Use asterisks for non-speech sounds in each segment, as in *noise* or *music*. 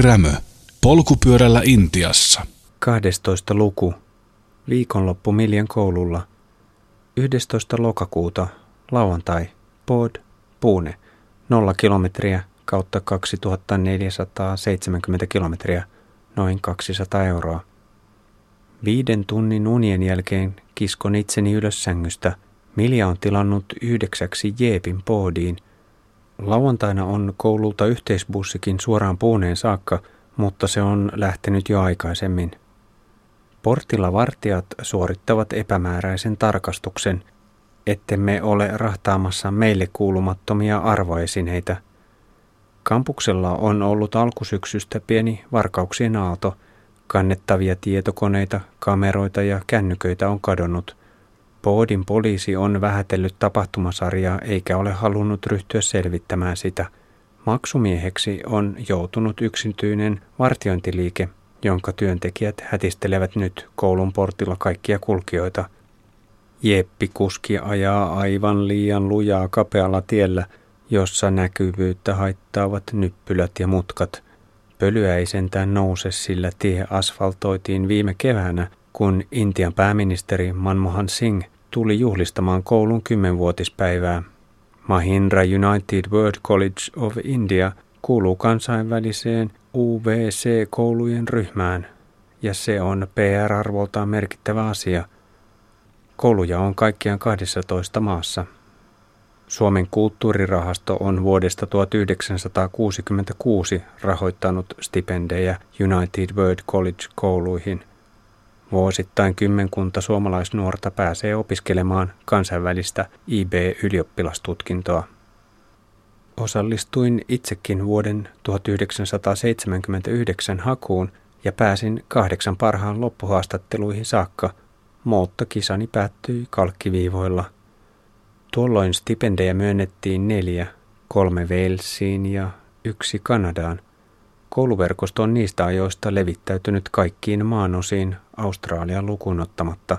Rämö. Polkupyörällä Intiassa. 12. luku. Viikonloppu Miljan koululla. 11. lokakuuta. Lauantai. Pod. Puune. 0 kilometriä kautta 2470 kilometriä. Noin 200 euroa. Viiden tunnin unien jälkeen kiskon itseni ylös sängystä. Milja on tilannut yhdeksäksi jeepin poodiin – Lauantaina on koululta yhteisbussikin suoraan puuneen saakka, mutta se on lähtenyt jo aikaisemmin. Portilla vartijat suorittavat epämääräisen tarkastuksen, ettemme ole rahtaamassa meille kuulumattomia arvoesineitä. Kampuksella on ollut alkusyksystä pieni varkauksien aalto. Kannettavia tietokoneita, kameroita ja kännyköitä on kadonnut – Poodin poliisi on vähätellyt tapahtumasarjaa eikä ole halunnut ryhtyä selvittämään sitä. Maksumieheksi on joutunut yksityinen vartiointiliike, jonka työntekijät hätistelevät nyt koulun portilla kaikkia kulkijoita. Jeppi kuski ajaa aivan liian lujaa kapealla tiellä, jossa näkyvyyttä haittaavat nyppylät ja mutkat. Pölyä ei sentään nouse, sillä tie asfaltoitiin viime keväänä, kun Intian pääministeri Manmohan Singh tuli juhlistamaan koulun kymmenvuotispäivää. Mahindra United World College of India kuuluu kansainväliseen UVC-koulujen ryhmään, ja se on PR-arvoltaan merkittävä asia. Kouluja on kaikkiaan 12 maassa. Suomen kulttuurirahasto on vuodesta 1966 rahoittanut stipendejä United World College-kouluihin – Vuosittain kymmenkunta suomalaisnuorta pääsee opiskelemaan kansainvälistä IB-ylioppilastutkintoa. Osallistuin itsekin vuoden 1979 hakuun ja pääsin kahdeksan parhaan loppuhaastatteluihin saakka. Moottokisani päättyi kalkkiviivoilla. Tuolloin stipendejä myönnettiin neljä, kolme Walesiin ja yksi Kanadaan – Kouluverkosto on niistä ajoista levittäytynyt kaikkiin maanosiin Australian lukuun ottamatta.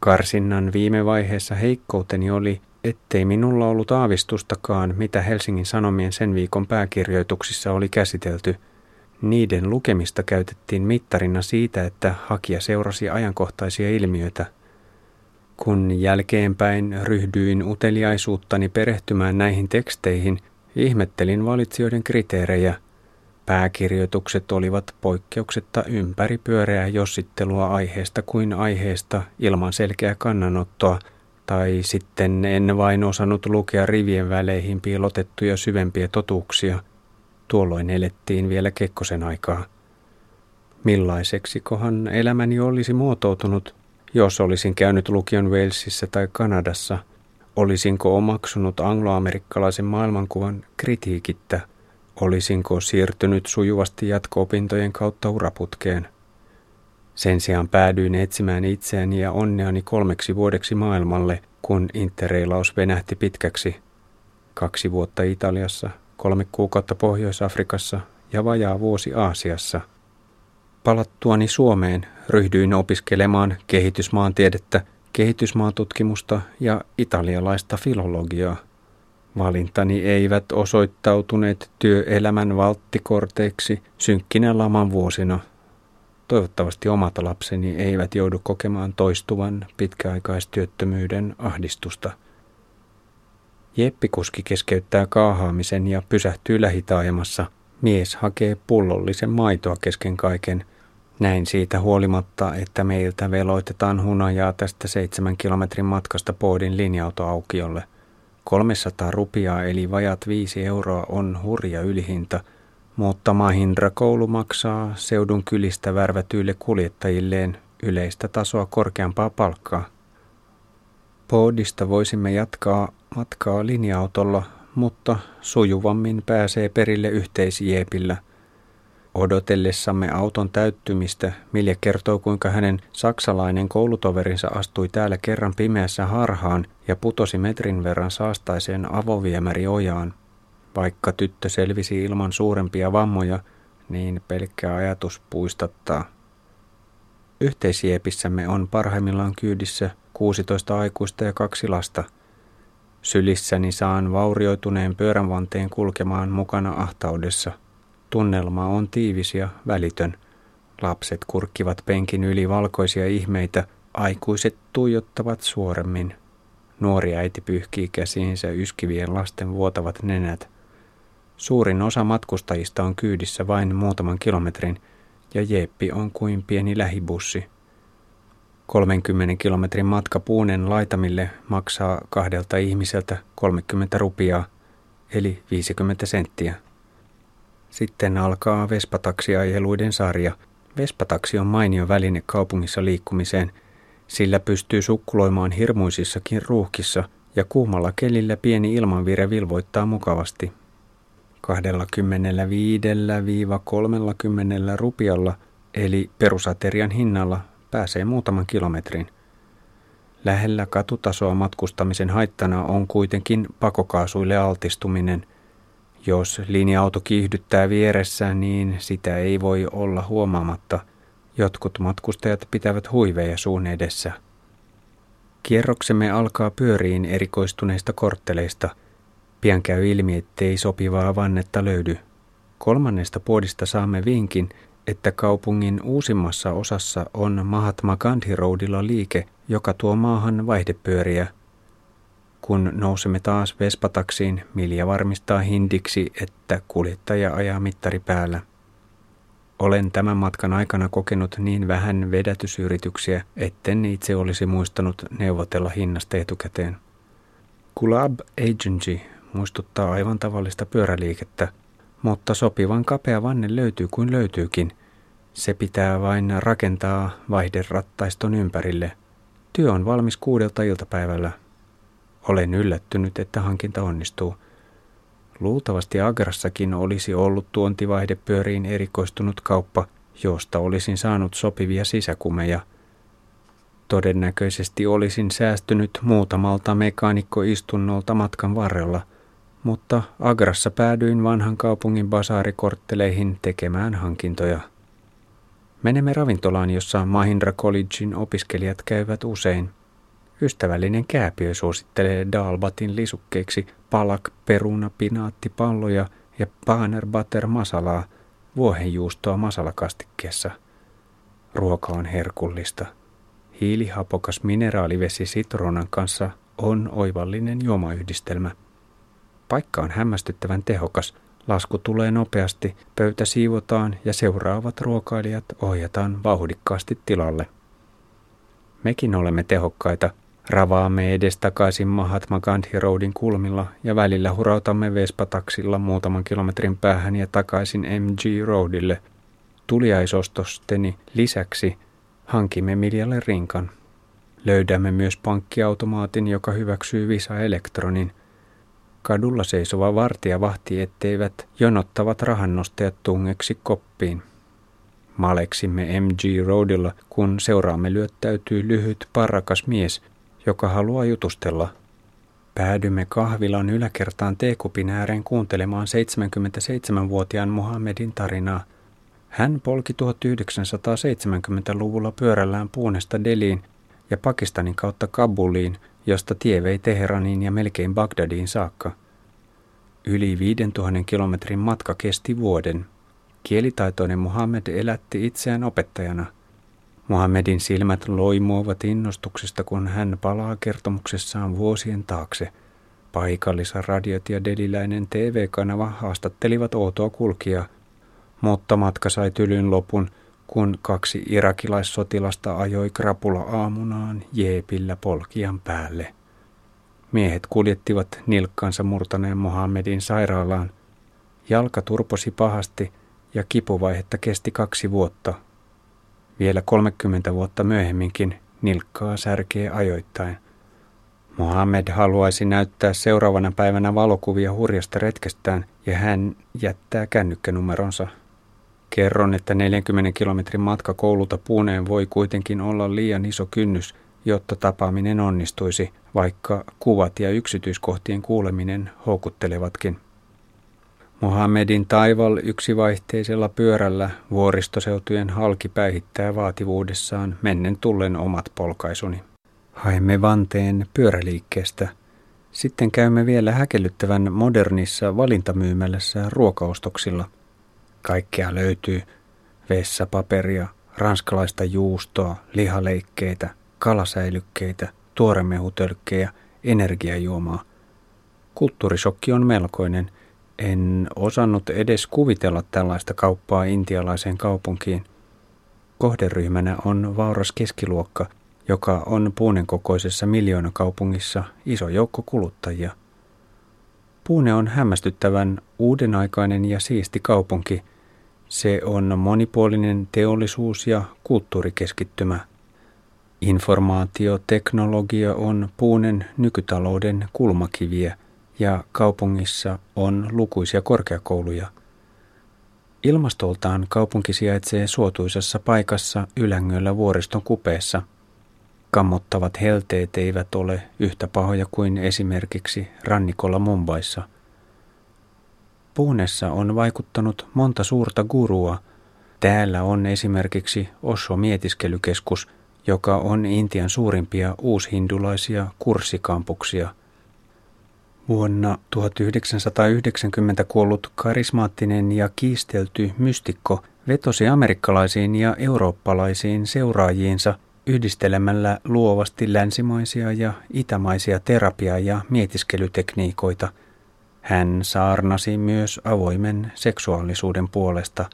Karsinnan viime vaiheessa heikkouteni oli, ettei minulla ollut aavistustakaan, mitä Helsingin Sanomien sen viikon pääkirjoituksissa oli käsitelty. Niiden lukemista käytettiin mittarina siitä, että hakija seurasi ajankohtaisia ilmiöitä. Kun jälkeenpäin ryhdyin uteliaisuuttani perehtymään näihin teksteihin, ihmettelin valitsijoiden kriteerejä – Pääkirjoitukset olivat poikkeuksetta ympäripyöreää jossittelua aiheesta kuin aiheesta ilman selkeää kannanottoa, tai sitten en vain osannut lukea rivien väleihin piilotettuja syvempiä totuuksia. Tuolloin elettiin vielä Kekkosen aikaa. Millaiseksi kohan elämäni olisi muotoutunut, jos olisin käynyt lukion Walesissa tai Kanadassa? Olisinko omaksunut angloamerikkalaisen maailmankuvan kritiikittä – Olisinko siirtynyt sujuvasti jatko-opintojen kautta uraputkeen? Sen sijaan päädyin etsimään itseäni ja onneani kolmeksi vuodeksi maailmalle, kun interreilaus venähti pitkäksi. Kaksi vuotta Italiassa, kolme kuukautta Pohjois-Afrikassa ja vajaa vuosi Aasiassa. Palattuani Suomeen ryhdyin opiskelemaan kehitysmaantiedettä, kehitysmaatutkimusta ja italialaista filologiaa. Valintani eivät osoittautuneet työelämän valttikorteiksi synkkinä laman vuosina. Toivottavasti omat lapseni eivät joudu kokemaan toistuvan pitkäaikaistyöttömyyden ahdistusta. Jeppikuski keskeyttää kaahaamisen ja pysähtyy lähitaajamassa. Mies hakee pullollisen maitoa kesken kaiken. Näin siitä huolimatta, että meiltä veloitetaan hunajaa tästä seitsemän kilometrin matkasta Poodin linja-autoaukiolle – 300 rupiaa eli vajat 5 euroa on hurja ylihinta, mutta Mahindra koulu maksaa seudun kylistä värvätyille kuljettajilleen yleistä tasoa korkeampaa palkkaa. Poodista voisimme jatkaa matkaa linja-autolla, mutta sujuvammin pääsee perille yhteisjiepillä – Odotellessamme auton täyttymistä Milja kertoo, kuinka hänen saksalainen koulutoverinsa astui täällä kerran pimeässä harhaan ja putosi metrin verran saastaiseen avoviemäriojaan. Vaikka tyttö selvisi ilman suurempia vammoja, niin pelkkä ajatus puistattaa. Yhteisiepissämme on parhaimmillaan kyydissä 16 aikuista ja kaksi lasta. Sylissäni saan vaurioituneen pyöränvanteen kulkemaan mukana ahtaudessa – Tunnelma on tiivis ja välitön. Lapset kurkkivat penkin yli valkoisia ihmeitä, aikuiset tuijottavat suoremmin. Nuori äiti pyyhkii käsiinsä yskivien lasten vuotavat nenät. Suurin osa matkustajista on kyydissä vain muutaman kilometrin, ja jeppi on kuin pieni lähibussi. 30 kilometrin matka puunen laitamille maksaa kahdelta ihmiseltä 30 rupiaa, eli 50 senttiä. Sitten alkaa Vespataksiajeluiden sarja. Vespataksi on mainio väline kaupungissa liikkumiseen, sillä pystyy sukkuloimaan hirmuisissakin ruuhkissa ja kuumalla kelillä pieni ilmanvire vilvoittaa mukavasti. 25-30 rupialla eli perusaterian hinnalla pääsee muutaman kilometrin. Lähellä katutasoa matkustamisen haittana on kuitenkin pakokaasuille altistuminen. Jos linja-auto kiihdyttää vieressä, niin sitä ei voi olla huomaamatta. Jotkut matkustajat pitävät huiveja suun edessä. Kierroksemme alkaa pyöriin erikoistuneista kortteleista. Pian käy ilmi, ettei sopivaa vannetta löydy. Kolmannesta puodista saamme vinkin, että kaupungin uusimmassa osassa on Mahatma Gandhi Roadilla liike, joka tuo maahan vaihdepyöriä. Kun nousemme taas Vespataksiin, Milja varmistaa hindiksi, että kuljettaja ajaa mittari päällä. Olen tämän matkan aikana kokenut niin vähän vedätysyrityksiä, etten itse olisi muistanut neuvotella hinnasta etukäteen. Kulab Agency muistuttaa aivan tavallista pyöräliikettä, mutta sopivan kapea vanne löytyy kuin löytyykin. Se pitää vain rakentaa vaihderattaiston ympärille. Työ on valmis kuudelta iltapäivällä. Olen yllättynyt, että hankinta onnistuu. Luultavasti Agrassakin olisi ollut tuontivaihdepyöriin erikoistunut kauppa, josta olisin saanut sopivia sisäkumeja. Todennäköisesti olisin säästynyt muutamalta mekaanikkoistunnolta matkan varrella – mutta Agrassa päädyin vanhan kaupungin basaarikortteleihin tekemään hankintoja. Menemme ravintolaan, jossa Mahindra Collegein opiskelijat käyvät usein. Ystävällinen kääpiö suosittelee Dalbatin lisukkeiksi palak, peruna, pinaattipalloja ja paner butter masalaa, vuohenjuustoa masalakastikkeessa. Ruoka on herkullista. Hiilihapokas mineraalivesi sitronan kanssa on oivallinen juomayhdistelmä. Paikka on hämmästyttävän tehokas. Lasku tulee nopeasti, pöytä siivotaan ja seuraavat ruokailijat ohjataan vauhdikkaasti tilalle. Mekin olemme tehokkaita. Ravaamme edestakaisin Mahatma Gandhi Roadin kulmilla ja välillä hurautamme Vespataksilla muutaman kilometrin päähän ja takaisin MG Roadille. Tuliaisostosteni lisäksi hankimme Miljalle rinkan. Löydämme myös pankkiautomaatin, joka hyväksyy Visa Elektronin – Kadulla seisova vartija vahti, etteivät jonottavat rahannostajat tungeksi koppiin. Maleksimme MG Roadilla, kun seuraamme lyöttäytyy lyhyt parrakas mies, joka haluaa jutustella. Päädymme kahvilan yläkertaan teekupin ääreen kuuntelemaan 77-vuotiaan Mohammedin tarinaa. Hän polki 1970-luvulla pyörällään puunesta Deliin ja Pakistanin kautta Kabuliin josta tie vei Teheraniin ja melkein Bagdadiin saakka. Yli 5000 kilometrin matka kesti vuoden. Kielitaitoinen Muhammed elätti itseään opettajana. Muhammedin silmät loimuovat innostuksesta, kun hän palaa kertomuksessaan vuosien taakse. Paikallisradiot ja deliläinen TV-kanava haastattelivat outoa kulkia, mutta matka sai tylyn lopun – kun kaksi irakilaissotilasta ajoi krapula aamunaan jeepillä polkian päälle. Miehet kuljettivat nilkkansa murtaneen Mohammedin sairaalaan. Jalka turposi pahasti ja kipuvaihetta kesti kaksi vuotta. Vielä 30 vuotta myöhemminkin nilkkaa särkee ajoittain. Mohammed haluaisi näyttää seuraavana päivänä valokuvia hurjasta retkestään ja hän jättää kännykkänumeronsa Kerron, että 40 kilometrin matka koululta puuneen voi kuitenkin olla liian iso kynnys, jotta tapaaminen onnistuisi, vaikka kuvat ja yksityiskohtien kuuleminen houkuttelevatkin. Mohammedin taival yksivaihteisella pyörällä vuoristoseutujen halki päihittää vaativuudessaan mennen tullen omat polkaisuni. Haemme vanteen pyöräliikkeestä. Sitten käymme vielä häkellyttävän modernissa valintamyymälässä ruokaostoksilla – Kaikkea löytyy vessapaperia, ranskalaista juustoa, lihaleikkeitä, kalasäilykkeitä, tuoremehutölkkejä, energiajuomaa. Kulttuurisokki on melkoinen. En osannut edes kuvitella tällaista kauppaa intialaiseen kaupunkiin. Kohderyhmänä on vauras keskiluokka, joka on Puunen kokoisessa miljoonakaupungissa iso joukko kuluttajia. Puune on hämmästyttävän uudenaikainen ja siisti kaupunki. Se on monipuolinen teollisuus- ja kulttuurikeskittymä. Informaatioteknologia on Puunen nykytalouden kulmakiviä ja kaupungissa on lukuisia korkeakouluja. Ilmastoltaan kaupunki sijaitsee suotuisessa paikassa Ylängöllä vuoriston kupeessa – Kammottavat helteet eivät ole yhtä pahoja kuin esimerkiksi rannikolla Mumbaissa. Puunessa on vaikuttanut monta suurta gurua. Täällä on esimerkiksi Osho-mietiskelykeskus, joka on Intian suurimpia uushindulaisia kurssikampuksia. Vuonna 1990 kuollut karismaattinen ja kiistelty mystikko vetosi amerikkalaisiin ja eurooppalaisiin seuraajiinsa – yhdistelemällä luovasti länsimaisia ja itämaisia terapia- ja mietiskelytekniikoita. Hän saarnasi myös avoimen seksuaalisuuden puolesta.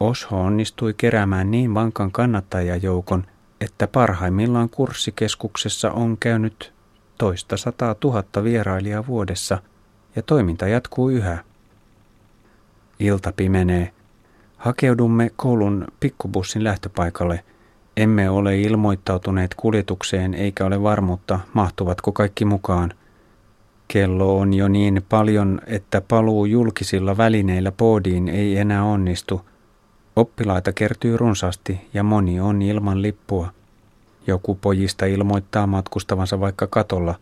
Osho onnistui keräämään niin vankan kannattajajoukon, että parhaimmillaan kurssikeskuksessa on käynyt toista sataa tuhatta vierailijaa vuodessa ja toiminta jatkuu yhä. Ilta pimenee. Hakeudumme koulun pikkubussin lähtöpaikalle – emme ole ilmoittautuneet kuljetukseen eikä ole varmuutta, mahtuvatko kaikki mukaan. Kello on jo niin paljon, että paluu julkisilla välineillä poodiin ei enää onnistu. Oppilaita kertyy runsaasti ja moni on ilman lippua. Joku pojista ilmoittaa matkustavansa vaikka katolla,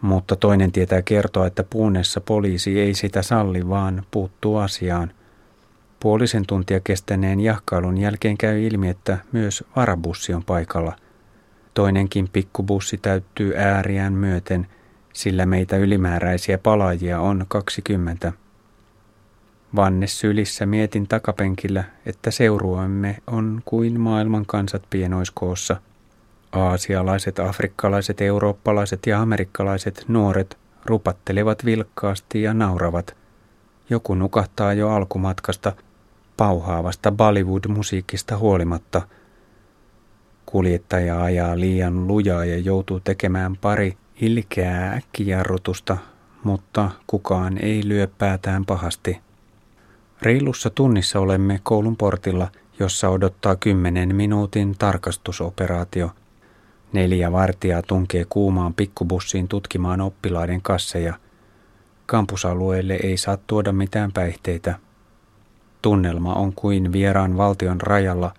mutta toinen tietää kertoa, että puunessa poliisi ei sitä salli, vaan puuttuu asiaan. Puolisen tuntia kestäneen jahkailun jälkeen käy ilmi, että myös varabussi on paikalla. Toinenkin pikkubussi täyttyy ääriään myöten, sillä meitä ylimääräisiä palaajia on 20. Vanne sylissä mietin takapenkillä, että seuruamme on kuin maailman kansat pienoiskoossa. Aasialaiset, afrikkalaiset, eurooppalaiset ja amerikkalaiset nuoret rupattelevat vilkkaasti ja nauravat. Joku nukahtaa jo alkumatkasta – pauhaavasta Bollywood-musiikista huolimatta. Kuljettaja ajaa liian lujaa ja joutuu tekemään pari ilkeää äkkijarrutusta, mutta kukaan ei lyö päätään pahasti. Reilussa tunnissa olemme koulun portilla, jossa odottaa kymmenen minuutin tarkastusoperaatio. Neljä vartijaa tunkee kuumaan pikkubussiin tutkimaan oppilaiden kasseja. Kampusalueelle ei saa tuoda mitään päihteitä. Tunnelma on kuin vieraan valtion rajalla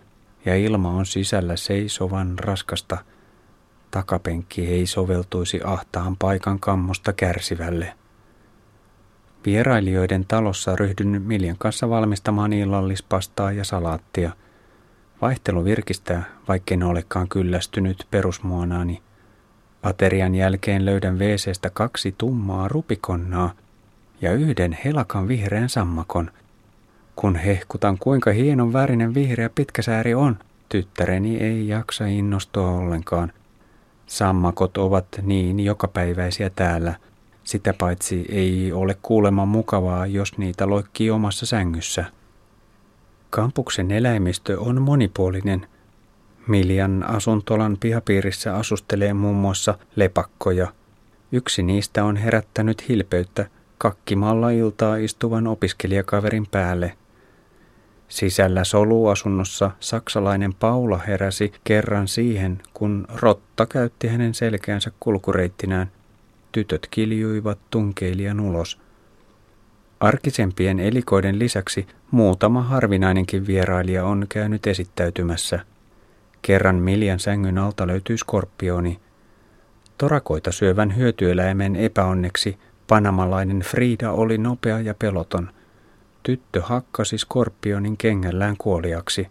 ja ilma on sisällä seisovan raskasta. Takapenkki ei soveltuisi ahtaan paikan kammosta kärsivälle. Vierailijoiden talossa ryhdyn Miljan kanssa valmistamaan illallispastaa ja salaattia. Vaihtelu virkistää, vaikken olekaan kyllästynyt perusmuonaani. Aterian jälkeen löydän WCstä kaksi tummaa rupikonnaa ja yhden helakan vihreän sammakon – kun hehkutan, kuinka hienon värinen vihreä pitkäsääri on, tyttäreni ei jaksa innostua ollenkaan. Sammakot ovat niin jokapäiväisiä täällä. Sitä paitsi ei ole kuulemma mukavaa, jos niitä loikkii omassa sängyssä. Kampuksen eläimistö on monipuolinen. Miljan asuntolan pihapiirissä asustelee muun muassa lepakkoja. Yksi niistä on herättänyt hilpeyttä kakkimalla iltaa istuvan opiskelijakaverin päälle – Sisällä soluasunnossa saksalainen Paula heräsi kerran siihen, kun rotta käytti hänen selkäänsä kulkureittinään. Tytöt kiljuivat tunkeilijan ulos. Arkisempien elikoiden lisäksi muutama harvinainenkin vierailija on käynyt esittäytymässä. Kerran Miljan sängyn alta löytyy skorpioni. Torakoita syövän hyötyeläimen epäonneksi panamalainen Frida oli nopea ja peloton – Tyttö hakkasi skorpionin kengällään kuoliaksi.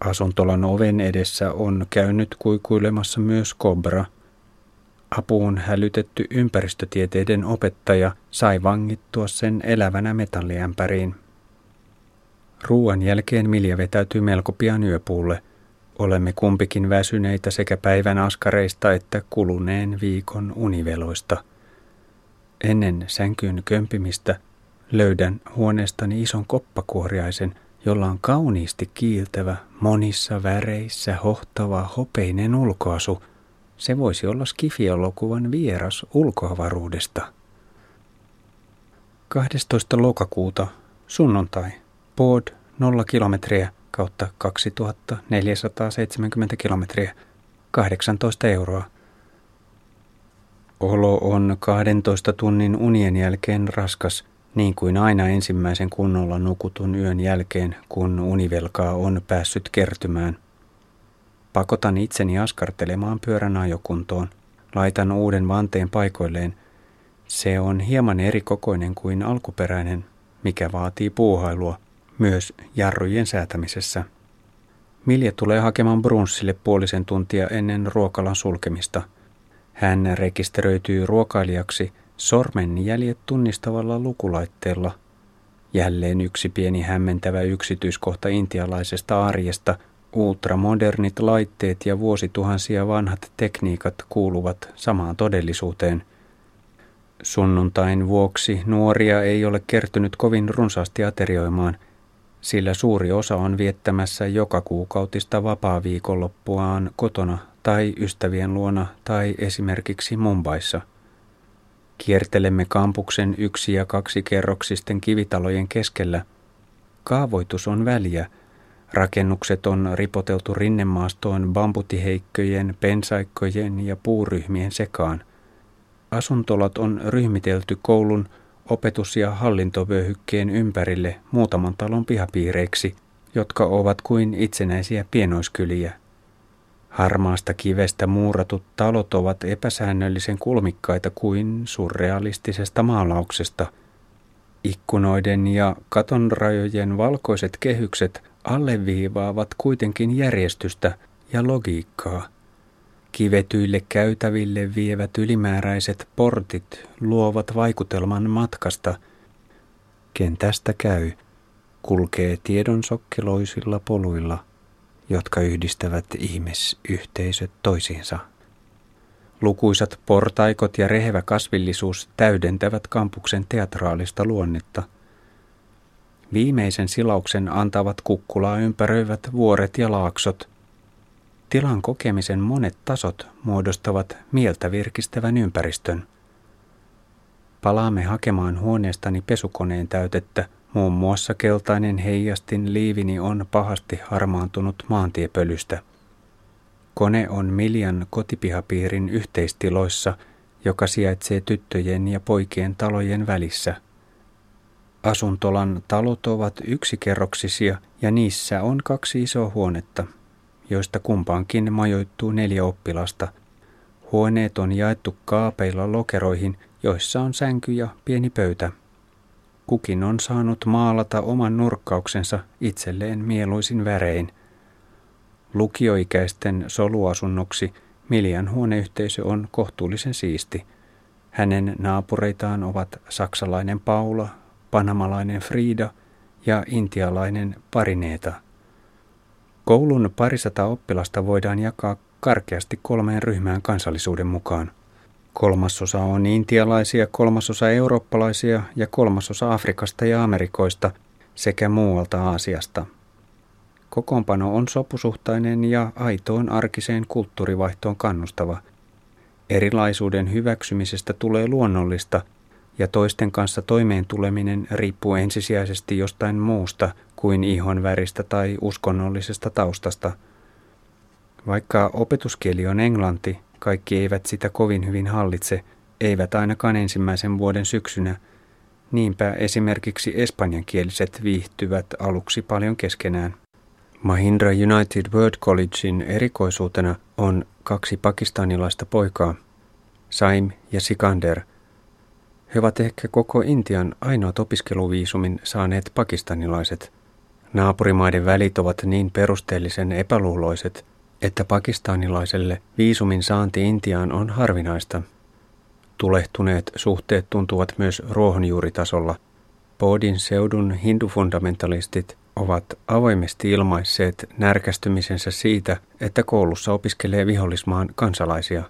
Asuntolan oven edessä on käynyt kuikuilemassa myös kobra. Apuun hälytetty ympäristötieteiden opettaja sai vangittua sen elävänä metalliämpäriin. Ruuan jälkeen Milja vetäytyy melko pian yöpuulle. Olemme kumpikin väsyneitä sekä päivän askareista että kuluneen viikon univeloista. Ennen sänkyyn kömpimistä löydän huoneestani ison koppakuoriaisen, jolla on kauniisti kiiltävä, monissa väreissä hohtava hopeinen ulkoasu. Se voisi olla skifielokuvan vieras ulkoavaruudesta. 12. lokakuuta, sunnuntai, Pod 0 kilometriä kautta 2470 kilometriä, 18 euroa. Olo on 12 tunnin unien jälkeen raskas, niin kuin aina ensimmäisen kunnolla nukutun yön jälkeen, kun univelkaa on päässyt kertymään. Pakotan itseni askartelemaan pyörän ajokuntoon. Laitan uuden vanteen paikoilleen. Se on hieman eri kokoinen kuin alkuperäinen, mikä vaatii puuhailua, myös jarrujen säätämisessä. Milja tulee hakemaan brunssille puolisen tuntia ennen ruokalan sulkemista. Hän rekisteröityy ruokailijaksi sormenjäljet tunnistavalla lukulaitteella. Jälleen yksi pieni hämmentävä yksityiskohta intialaisesta arjesta. Ultramodernit laitteet ja vuosituhansia vanhat tekniikat kuuluvat samaan todellisuuteen. Sunnuntain vuoksi nuoria ei ole kertynyt kovin runsaasti aterioimaan – sillä suuri osa on viettämässä joka kuukautista vapaa-viikonloppuaan kotona tai ystävien luona tai esimerkiksi Mumbaissa. Kiertelemme kampuksen yksi- ja kaksi kerroksisten kivitalojen keskellä. Kaavoitus on väliä. Rakennukset on ripoteltu rinnemaastoon bambutiheikköjen, pensaikkojen ja puuryhmien sekaan. Asuntolat on ryhmitelty koulun, opetus- ja hallintovyöhykkeen ympärille muutaman talon pihapiireiksi, jotka ovat kuin itsenäisiä pienoiskyliä. Harmaasta kivestä muuratut talot ovat epäsäännöllisen kulmikkaita kuin surrealistisesta maalauksesta. Ikkunoiden ja katonrajojen valkoiset kehykset alleviivaavat kuitenkin järjestystä ja logiikkaa – Kivetyille käytäville vievät ylimääräiset portit luovat vaikutelman matkasta. Ken tästä käy, kulkee tiedon sokkeloisilla poluilla, jotka yhdistävät ihmisyhteisöt toisiinsa. Lukuisat portaikot ja rehevä kasvillisuus täydentävät kampuksen teatraalista luonnetta. Viimeisen silauksen antavat kukkulaa ympäröivät vuoret ja laaksot – Tilan kokemisen monet tasot muodostavat mieltä virkistävän ympäristön. Palaamme hakemaan huoneestani pesukoneen täytettä. Muun muassa keltainen heijastin liivini on pahasti harmaantunut maantiepölystä. Kone on Miljan kotipihapiirin yhteistiloissa, joka sijaitsee tyttöjen ja poikien talojen välissä. Asuntolan talot ovat yksikerroksisia ja niissä on kaksi isoa huonetta – joista kumpaankin majoittuu neljä oppilasta. Huoneet on jaettu kaapeilla lokeroihin, joissa on sänky ja pieni pöytä. Kukin on saanut maalata oman nurkkauksensa itselleen mieluisin värein. Lukioikäisten soluasunnoksi Miljan huoneyhteisö on kohtuullisen siisti. Hänen naapureitaan ovat saksalainen Paula, panamalainen Frida ja intialainen Parineeta – Koulun parisata oppilasta voidaan jakaa karkeasti kolmeen ryhmään kansallisuuden mukaan. Kolmasosa on intialaisia, kolmasosa eurooppalaisia ja kolmasosa Afrikasta ja Amerikoista sekä muualta Aasiasta. Kokoonpano on sopusuhtainen ja aitoon arkiseen kulttuurivaihtoon kannustava. Erilaisuuden hyväksymisestä tulee luonnollista – ja toisten kanssa toimeen tuleminen riippuu ensisijaisesti jostain muusta kuin ihon väristä tai uskonnollisesta taustasta. Vaikka opetuskieli on englanti, kaikki eivät sitä kovin hyvin hallitse, eivät ainakaan ensimmäisen vuoden syksynä. Niinpä esimerkiksi espanjankieliset viihtyvät aluksi paljon keskenään. Mahindra United World Collegein erikoisuutena on kaksi pakistanilaista poikaa, Saim ja Sikander – he ovat ehkä koko Intian ainoat opiskeluviisumin saaneet pakistanilaiset. Naapurimaiden välit ovat niin perusteellisen epäluuloiset, että pakistanilaiselle viisumin saanti Intiaan on harvinaista. Tulehtuneet suhteet tuntuvat myös ruohonjuuritasolla. Poodin seudun hindufundamentalistit ovat avoimesti ilmaisseet närkästymisensä siitä, että koulussa opiskelee vihollismaan kansalaisia.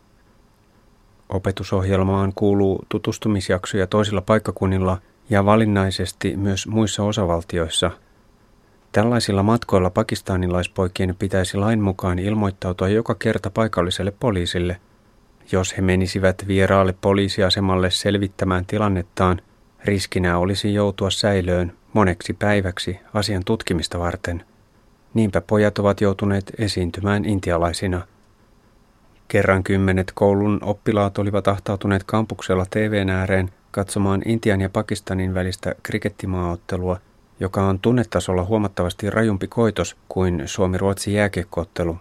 Opetusohjelmaan kuuluu tutustumisjaksoja toisilla paikkakunnilla ja valinnaisesti myös muissa osavaltioissa. Tällaisilla matkoilla pakistanilaispoikien pitäisi lain mukaan ilmoittautua joka kerta paikalliselle poliisille. Jos he menisivät vieraalle poliisiasemalle selvittämään tilannettaan, riskinä olisi joutua säilöön moneksi päiväksi asian tutkimista varten. Niinpä pojat ovat joutuneet esiintymään intialaisina. Kerran kymmenet koulun oppilaat olivat ahtautuneet kampuksella TVn ääreen katsomaan Intian ja Pakistanin välistä krikettimaaottelua, joka on tunnetasolla huomattavasti rajumpi koitos kuin Suomi-Ruotsi jääkiekkoottelu.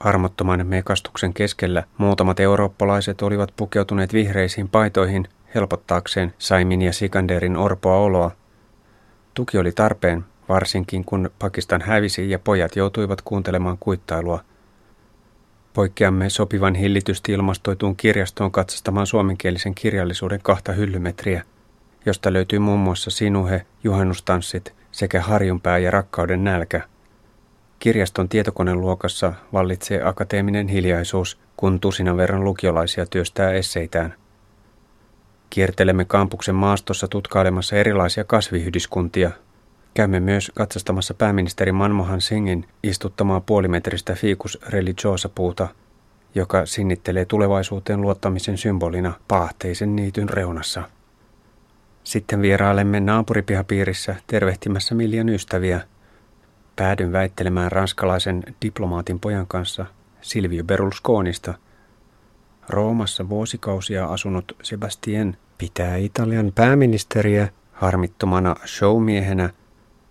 Armottoman mekastuksen keskellä muutamat eurooppalaiset olivat pukeutuneet vihreisiin paitoihin helpottaakseen Saimin ja Sikanderin orpoa oloa. Tuki oli tarpeen, varsinkin kun Pakistan hävisi ja pojat joutuivat kuuntelemaan kuittailua. Poikkeamme sopivan hillitysti ilmastoituun kirjastoon katsastamaan suomenkielisen kirjallisuuden kahta hyllymetriä, josta löytyy muun muassa Sinuhe, juhannustanssit sekä Harjunpää ja Rakkauden nälkä. Kirjaston tietokoneluokassa vallitsee akateeminen hiljaisuus, kun tusinan verran lukiolaisia työstää esseitään – Kiertelemme kampuksen maastossa tutkailemassa erilaisia kasviyhdyskuntia. Käymme myös katsastamassa pääministeri Manmohan Singin istuttamaa puolimetristä fiikus religiosa puuta, joka sinnittelee tulevaisuuteen luottamisen symbolina paahteisen niityn reunassa. Sitten vierailemme naapuripihapiirissä tervehtimässä Miljan ystäviä. Päädyn väittelemään ranskalaisen diplomaatin pojan kanssa Silvio Berlusconista – Roomassa vuosikausia asunut Sebastien pitää Italian pääministeriä harmittomana showmiehenä,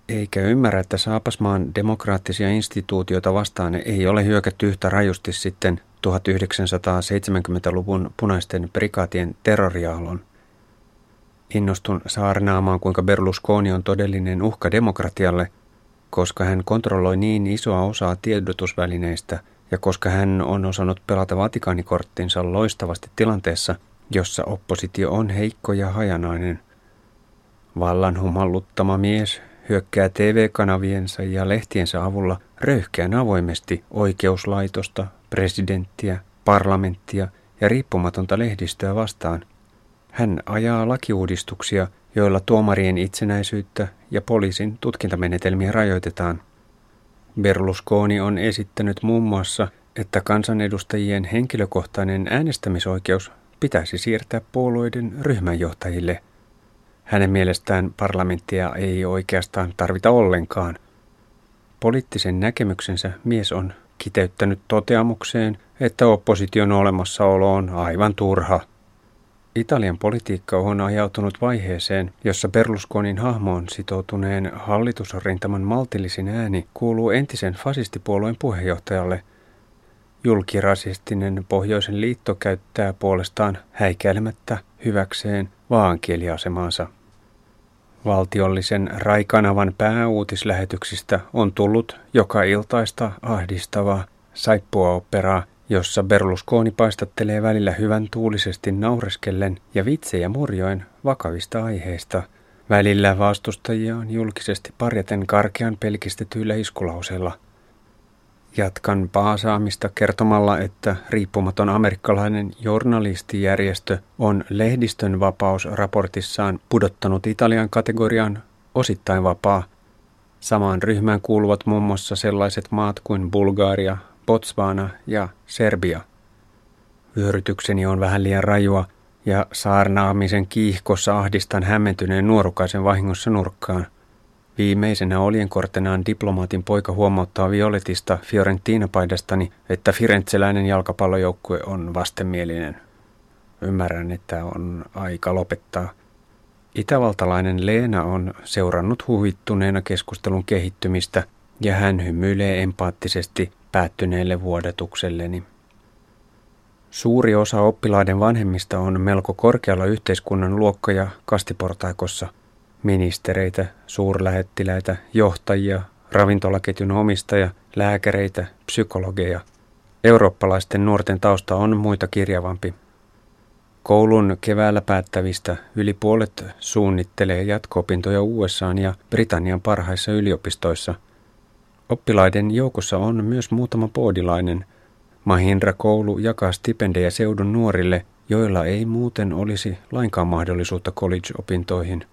eikä ymmärrä, että saapasmaan demokraattisia instituutioita vastaan ei ole hyökätty yhtä rajusti sitten 1970-luvun punaisten prikaatien terroriaalon. Innostun saarnaamaan, kuinka Berlusconi on todellinen uhka demokratialle, koska hän kontrolloi niin isoa osaa tiedotusvälineistä – ja koska hän on osannut pelata Vatikaanikorttinsa loistavasti tilanteessa, jossa oppositio on heikko ja hajanainen. Vallan humalluttama mies hyökkää TV-kanaviensa ja lehtiensä avulla röyhkeän avoimesti oikeuslaitosta, presidenttiä, parlamenttia ja riippumatonta lehdistöä vastaan. Hän ajaa lakiuudistuksia, joilla tuomarien itsenäisyyttä ja poliisin tutkintamenetelmiä rajoitetaan – Berlusconi on esittänyt muun muassa, että kansanedustajien henkilökohtainen äänestämisoikeus pitäisi siirtää puolueiden ryhmänjohtajille. Hänen mielestään parlamenttia ei oikeastaan tarvita ollenkaan. Poliittisen näkemyksensä mies on kiteyttänyt toteamukseen, että opposition olemassaolo on aivan turha – Italian politiikka on ajautunut vaiheeseen, jossa Berlusconin hahmoon sitoutuneen hallitusrintaman maltillisin ääni kuuluu entisen fasistipuolueen puheenjohtajalle. Julkirasistinen Pohjoisen liitto käyttää puolestaan häikäilemättä hyväkseen vaankieliasemaansa. Valtiollisen Raikanavan pääuutislähetyksistä on tullut joka iltaista ahdistavaa saippua-operaa – jossa Berlusconi paistattelee välillä hyvän tuulisesti naureskellen ja vitsejä murjoen vakavista aiheista. Välillä vastustajia on julkisesti parjaten karkean pelkistetyillä iskulauseilla. Jatkan paasaamista kertomalla, että riippumaton amerikkalainen journalistijärjestö on lehdistön vapausraportissaan pudottanut Italian kategorian osittain vapaa. Samaan ryhmään kuuluvat muun muassa sellaiset maat kuin Bulgaria, Botswana ja Serbia. Vyörytykseni on vähän liian rajua ja saarnaamisen kiihkossa ahdistan hämmentyneen nuorukaisen vahingossa nurkkaan. Viimeisenä oljenkortenaan diplomaatin poika huomauttaa Violetista Fiorentina-paidastani, että Firenzeläinen jalkapallojoukkue on vastenmielinen. Ymmärrän, että on aika lopettaa. Itävaltalainen Leena on seurannut huvittuneena keskustelun kehittymistä ja hän hymyilee empaattisesti päättyneelle vuodatukselleni. Suuri osa oppilaiden vanhemmista on melko korkealla yhteiskunnan luokka- ja kastiportaikossa. Ministereitä, suurlähettiläitä, johtajia, ravintolaketjun omistajia, lääkäreitä, psykologeja. Eurooppalaisten nuorten tausta on muita kirjavampi. Koulun keväällä päättävistä yli puolet suunnittelee jatko-opintoja USA ja Britannian parhaissa yliopistoissa. Oppilaiden joukossa on myös muutama poodilainen. Mahindra-koulu jakaa stipendejä seudun nuorille, joilla ei muuten olisi lainkaan mahdollisuutta college-opintoihin.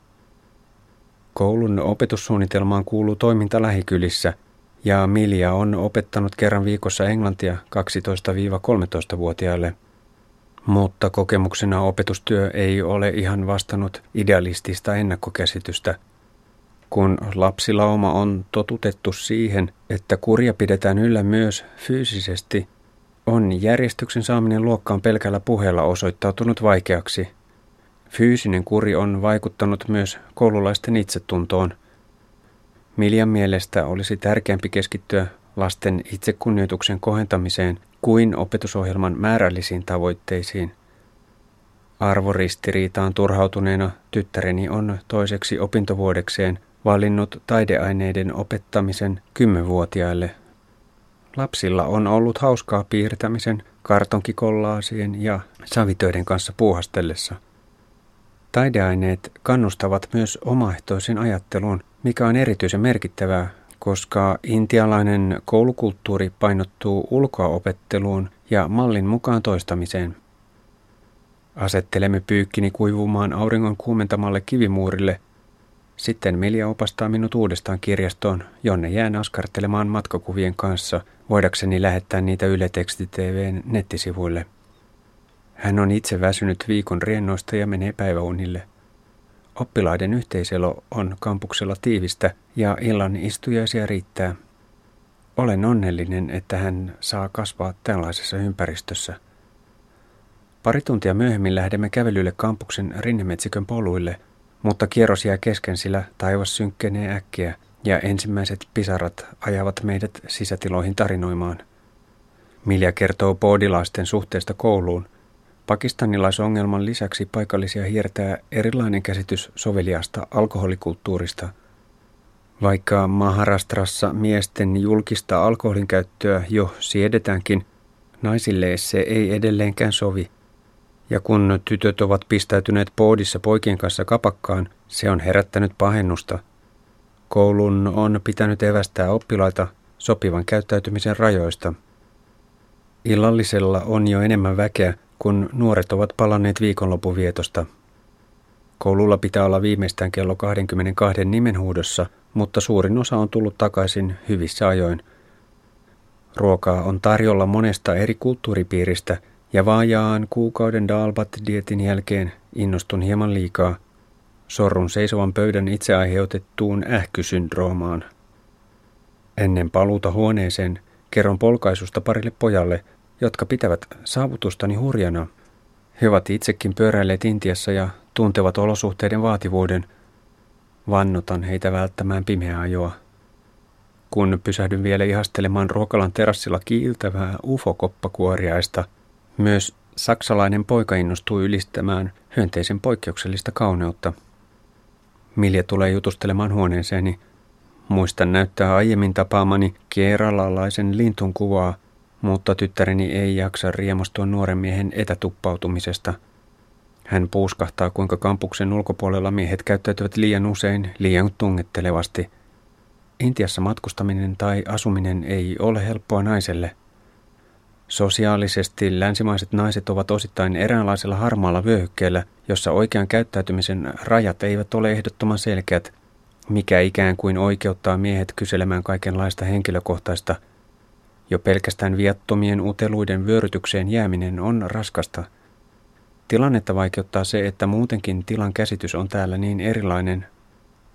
Koulun opetussuunnitelmaan kuuluu toiminta lähikylissä, ja Milja on opettanut kerran viikossa englantia 12-13-vuotiaille – mutta kokemuksena opetustyö ei ole ihan vastannut idealistista ennakkokäsitystä. Kun lapsilauma on totutettu siihen, että kurja pidetään yllä myös fyysisesti, on järjestyksen saaminen luokkaan pelkällä puheella osoittautunut vaikeaksi. Fyysinen kuri on vaikuttanut myös koululaisten itsetuntoon. Miljan mielestä olisi tärkeämpi keskittyä lasten itsekunnioituksen kohentamiseen kuin opetusohjelman määrällisiin tavoitteisiin. Arvoristiriitaan turhautuneena tyttäreni on toiseksi opintovuodekseen valinnut taideaineiden opettamisen kymmenvuotiaille. Lapsilla on ollut hauskaa piirtämisen, kartonkikollaasien ja savitöiden kanssa puuhastellessa. Taideaineet kannustavat myös omaehtoisen ajatteluun, mikä on erityisen merkittävää, koska intialainen koulukulttuuri painottuu ulkoaopetteluun ja mallin mukaan toistamiseen. Asettelemme pyykkini kuivumaan auringon kuumentamalle kivimuurille. Sitten Melia opastaa minut uudestaan kirjastoon, jonne jään askartelemaan matkakuvien kanssa, voidakseni lähettää niitä Yle Teksti TVn nettisivuille. Hän on itse väsynyt viikon riennoista ja menee päiväunille. Oppilaiden yhteiselo on kampuksella tiivistä ja illan istujaisia riittää. Olen onnellinen, että hän saa kasvaa tällaisessa ympäristössä. Pari tuntia myöhemmin lähdemme kävelylle kampuksen rinnemetsikön poluille, mutta kierros jää kesken, sillä taivas synkkenee äkkiä ja ensimmäiset pisarat ajavat meidät sisätiloihin tarinoimaan. Milja kertoo poodilaisten suhteesta kouluun – Pakistanilaisongelman lisäksi paikallisia hiertää erilainen käsitys soveliasta alkoholikulttuurista. Vaikka Maharastrassa miesten julkista alkoholin käyttöä jo siedetäänkin, naisille se ei edelleenkään sovi. Ja kun tytöt ovat pistäytyneet poodissa poikien kanssa kapakkaan, se on herättänyt pahennusta. Koulun on pitänyt evästää oppilaita sopivan käyttäytymisen rajoista. Illallisella on jo enemmän väkeä, kun nuoret ovat palanneet viikonlopun vietosta. Koululla pitää olla viimeistään kello 22 nimenhuudossa, mutta suurin osa on tullut takaisin hyvissä ajoin. Ruokaa on tarjolla monesta eri kulttuuripiiristä ja vaajaan kuukauden Dalbat-dietin jälkeen innostun hieman liikaa. Sorrun seisovan pöydän itse aiheutettuun ähkysyndroomaan. Ennen paluuta huoneeseen kerron polkaisusta parille pojalle – jotka pitävät saavutustani hurjana. He ovat itsekin pyöräilleet Intiassa ja tuntevat olosuhteiden vaativuuden. Vannotan heitä välttämään pimeää ajoa. Kun pysähdyn vielä ihastelemaan ruokalan terassilla kiiltävää ufokoppakuoriaista, myös saksalainen poika innostuu ylistämään hyönteisen poikkeuksellista kauneutta. Milja tulee jutustelemaan huoneeseeni. Muistan näyttää aiemmin tapaamani kieralalaisen lintun kuvaa, mutta tyttäreni ei jaksa riemastua nuoren miehen etätuppautumisesta. Hän puuskahtaa, kuinka kampuksen ulkopuolella miehet käyttäytyvät liian usein, liian tungettelevasti. Intiassa matkustaminen tai asuminen ei ole helppoa naiselle. Sosiaalisesti länsimaiset naiset ovat osittain eräänlaisella harmaalla vyöhykkeellä, jossa oikean käyttäytymisen rajat eivät ole ehdottoman selkeät, mikä ikään kuin oikeuttaa miehet kyselemään kaikenlaista henkilökohtaista – jo pelkästään viattomien uteluiden vyörytykseen jääminen on raskasta. Tilannetta vaikeuttaa se, että muutenkin tilan käsitys on täällä niin erilainen.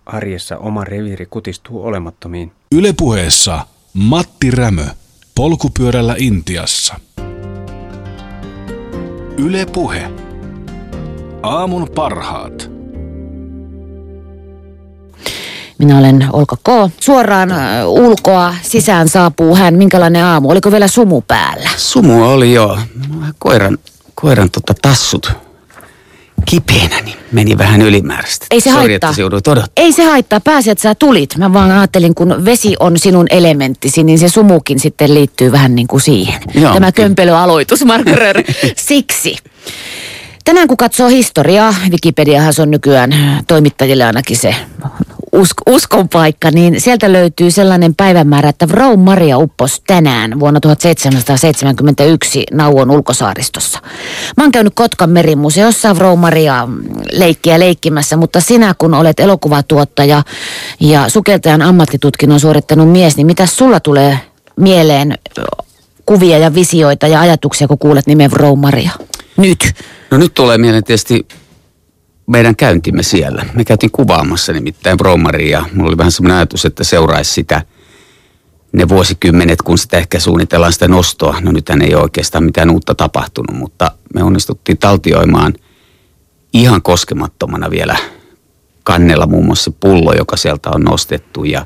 Arjessa oma reviiri kutistuu olemattomiin. Ylepuheessa Matti Rämö. Polkupyörällä Intiassa. Ylepuhe. Aamun parhaat. Minä olen Olka K. Suoraan äh, ulkoa sisään saapuu hän. Minkälainen aamu? Oliko vielä sumu päällä? Sumu oli joo. Koiran, koiran tota tassut kipeänä, niin meni vähän ylimääräistä. Ei se Sori, haittaa. että se Ei se haittaa. Pääsi, että sä tulit. Mä vaan ajattelin, kun vesi on sinun elementtisi, niin se sumukin sitten liittyy vähän niin kuin siihen. Joo, Tämä kömpelöaloitus, Mark *laughs* Röhr. Siksi. Tänään kun katsoo historiaa, Wikipediahan on nykyään toimittajille ainakin se usk- uskon paikka, niin sieltä löytyy sellainen päivämäärä, että Vrou Maria uppos tänään vuonna 1771 Nauon ulkosaaristossa. Mä oon käynyt Kotkan merimuseossa Vrou Maria leikkiä leikkimässä, mutta sinä kun olet elokuvatuottaja ja sukeltajan ammattitutkinnon suorittanut mies, niin mitä sulla tulee mieleen kuvia ja visioita ja ajatuksia, kun kuulet nimen Vrou Maria? Nyt. No nyt tulee mieleen tietysti meidän käyntimme siellä. Me käytiin kuvaamassa nimittäin Bromaria mulla oli vähän semmoinen ajatus, että seuraisi sitä ne vuosikymmenet, kun sitä ehkä suunnitellaan sitä nostoa. No nythän ei ole oikeastaan mitään uutta tapahtunut, mutta me onnistuttiin taltioimaan ihan koskemattomana vielä kannella muun muassa pullo, joka sieltä on nostettu ja,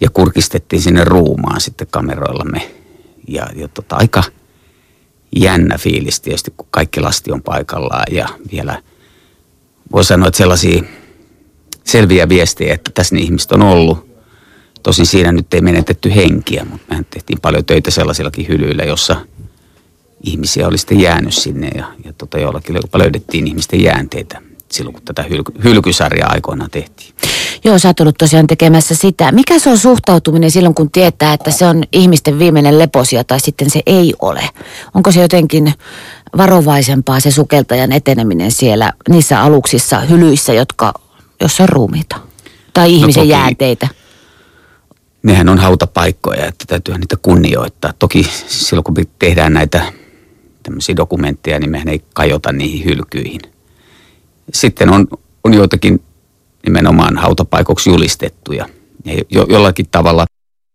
ja kurkistettiin sinne ruumaan sitten kameroillamme. Ja, ja tota, aika jännä fiilis tietysti, kun kaikki lasti on paikallaan ja vielä – voi sanoa, että sellaisia selviä viestejä, että tässä ne ihmiset on ollut. Tosin siinä nyt ei menetetty henkiä, mutta mehän tehtiin paljon töitä sellaisillakin hylyillä, jossa ihmisiä oli sitten jäänyt sinne ja, ja tota, jollakin löydettiin ihmisten jäänteitä silloin, kun tätä hyl- hylkysarjaa aikoinaan tehtiin. Joo, sä oot ollut tosiaan tekemässä sitä. Mikä se on suhtautuminen silloin, kun tietää, että se on ihmisten viimeinen leposia tai sitten se ei ole? Onko se jotenkin varovaisempaa se sukeltajan eteneminen siellä niissä aluksissa, hylyissä, jotka, jossa on ruumiita? Tai no ihmisen no jäänteitä? Nehän on hautapaikkoja, että täytyy niitä kunnioittaa. Toki silloin, kun tehdään näitä tämmöisiä dokumentteja, niin mehän ei kajota niihin hylkyihin. Sitten on, on joitakin nimenomaan hautapaikoksi julistettuja. Ja jo, jollakin tavalla